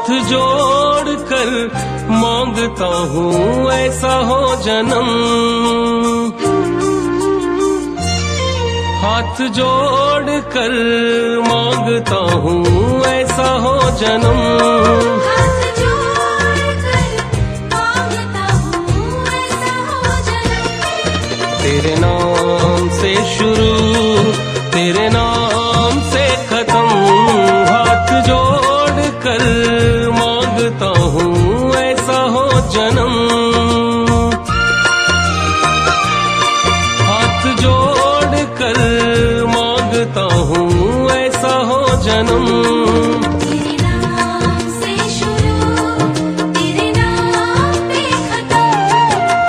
हाथ जोड़ कर माँगता हूँ ऐसा हो जन्म। हाथ जोड़ कर माँगता हूँ ऐसा हो जन्म। तेरे नाम से शुरू तेरे नाम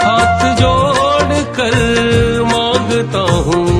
हाथ जोड़ कर माँगता हूँ।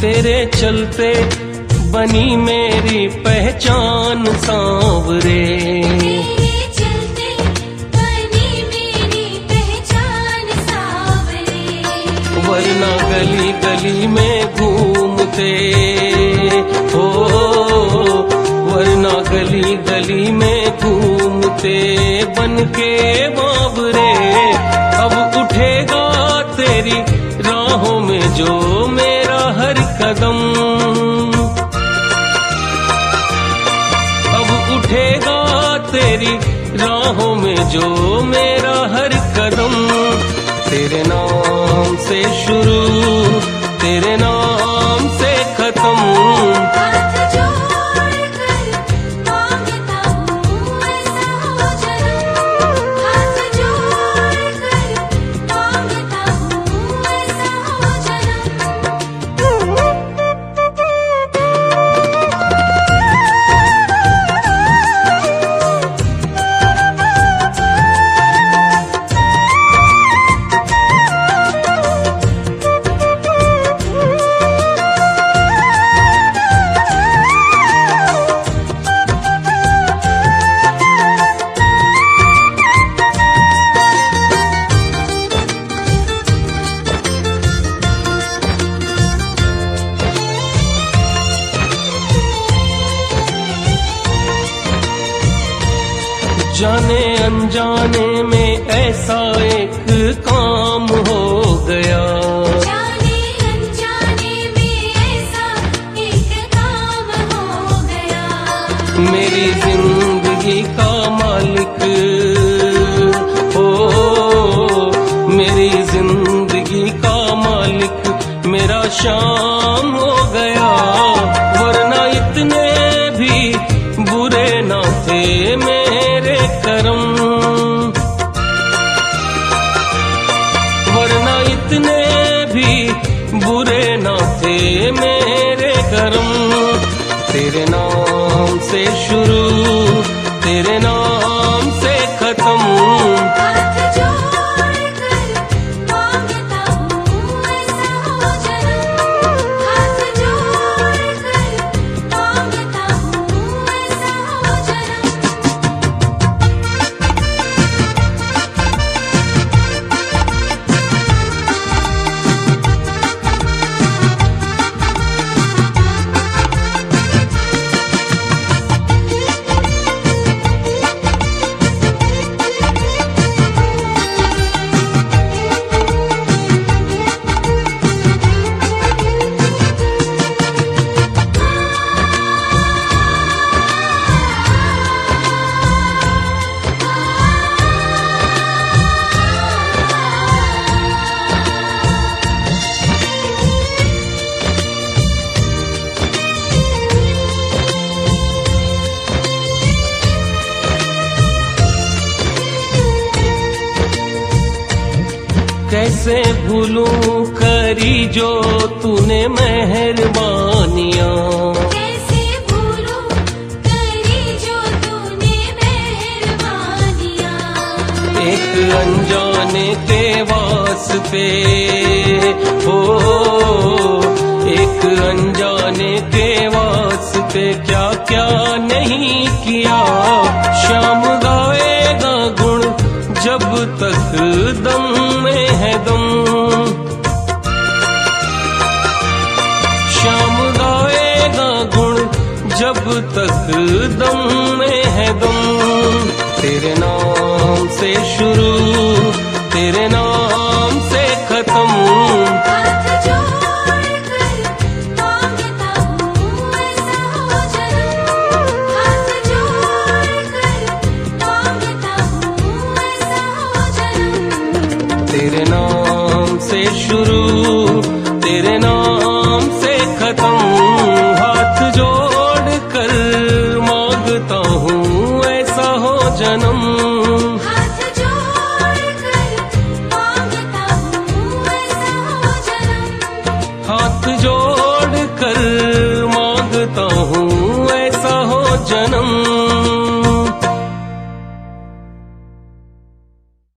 तेरे चलते बनी मेरी पहचान सांवरे। तेरे चलते बनी मेरी पहचान सावरे। वरना गली गली में घूमते। हो वरना गली गली में घूमते। बन के बाबरे कदम। अब उठेगा तेरी राहों में जो मेरा हर कदम। तेरे नाम से शुरू जाने अनजाने में ऐसा एक काम हो गया। जाने अनजाने में ऐसा एक काम हो गया। मेरी ज़िंदगी का मालिक हो मेरी ज़िंदगी का मालिक मेरा शाम से शुरू तेरे नाम कैसे भूलूं करी जो तूने मेहरबानियाँ। कैसे भूलूं करी जो तूने मेहरबानियाँ। एक अनजाने के वास्ते हो एक अनजाने के वास्ते क्या क्या नहीं किया। शाम गाएगा गुण जब तक दम जब तक दम में है दम तेरे नाम से शुरू तेरे नाम